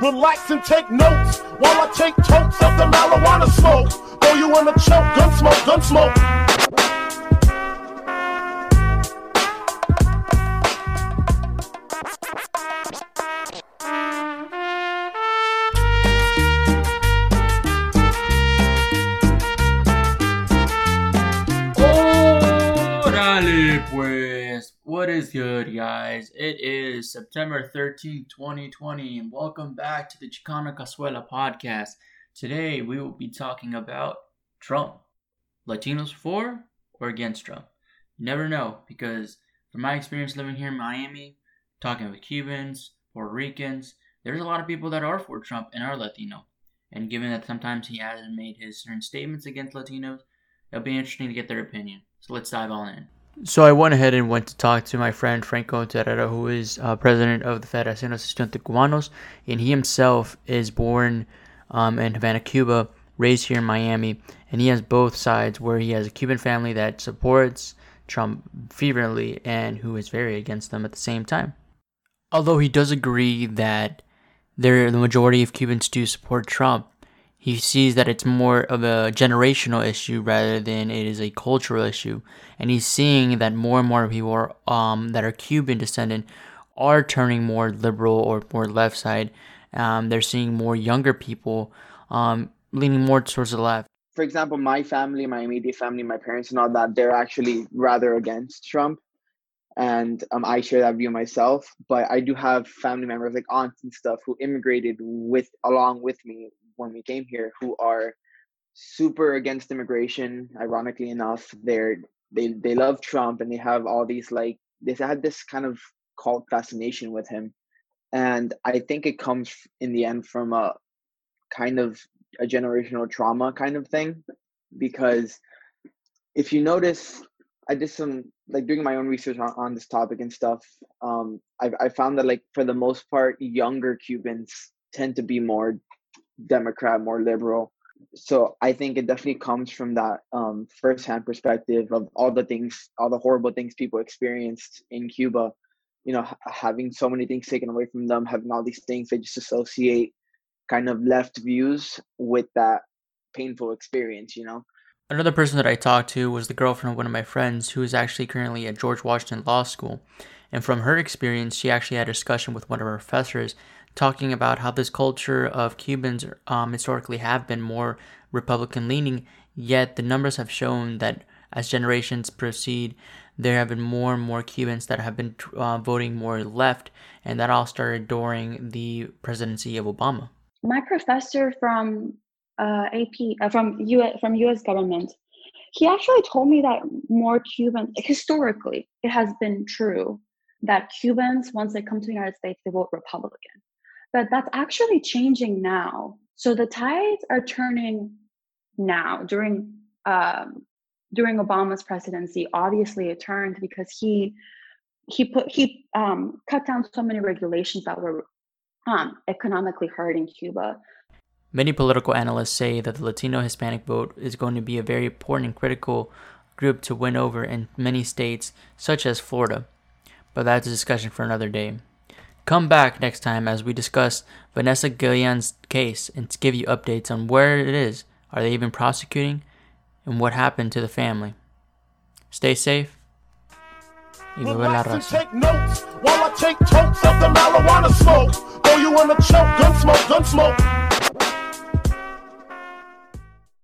Relax and take notes while I take totes of the marijuana smoke. Throw you in a choke, gun smoke, gun smoke. Pues. What is good, guys? It is September 13th, 2020, and welcome back to the Chicana Casuela podcast. Today, we will be talking about Trump. Latinos for or against Trump? You never know, because from my experience living here in Miami, talking with Cubans, Puerto Ricans, there's a lot of people that are for Trump and are Latino. And given that sometimes he hasn't made his certain statements against Latinos, it'll be interesting to get their opinion. So let's dive on in. So I went ahead and went to talk to my friend Franco Terrera, who is uh, president of the Federación de Estudiantes Cubanos, and he himself is born um, in Havana, Cuba, raised here in Miami, and he has both sides where he has a Cuban family that supports Trump fervently and who is very against them at the same time. Although he does agree that there the majority of Cubans do support Trump, he sees that it's more of a generational issue rather than it is a cultural issue, and he's seeing that more and more people are, um, that are Cuban descendant are turning more liberal or more left side. Um, they're seeing more younger people um, leaning more towards the left. for example, my family, my immediate family, my parents, and all that, they're actually rather against Trump, and um, I share that view myself. But I do have family members, like aunts and stuff, who immigrated with along with me when we came here, who are super against immigration. Ironically enough, they're they they love Trump, and they have all these like they had this kind of cult fascination with him, and I think it comes in the end from a kind of a generational trauma kind of thing because if you notice i did some like doing my own research on, on this topic and stuff um I, I found that like for the most part younger cubans tend to be more democrat more liberal so i think it definitely comes from that um firsthand perspective of all the things all the horrible things people experienced in cuba you know ha- having so many things taken away from them having all these things they just associate kind of left views with that painful experience, you know? Another person that I talked to was the girlfriend of one of my friends who is actually currently at George Washington Law School. And from her experience, she actually had a discussion with one of her professors talking about how this culture of Cubans um, historically have been more Republican leaning, yet the numbers have shown that as generations proceed, there have been more and more Cubans that have been uh, voting more left, and that all started during the presidency of Obama. my professor from uh, AP uh, from U from U.S. government, he actually told me that more Cubans historically it has been true that Cubans once they come to the United States they vote Republican, but that's actually changing now. So the tides are turning now during um, during Obama's presidency. Obviously, it turned because he he put he um, cut down so many regulations that were um, economically hurting Cuba. Many political analysts say that the Latino Hispanic vote is going to be a very important and critical group to win over in many states, such as Florida. But that's a discussion for another day. Come back next time as we discuss Vanessa Guillen's case and give you updates on where it is, are they even prosecuting, and what happened to the family. Stay safe. Y vive Relax and take notes while I take totes of the marijuana smoke. Throw you in a choke, gun smoke, gun smoke.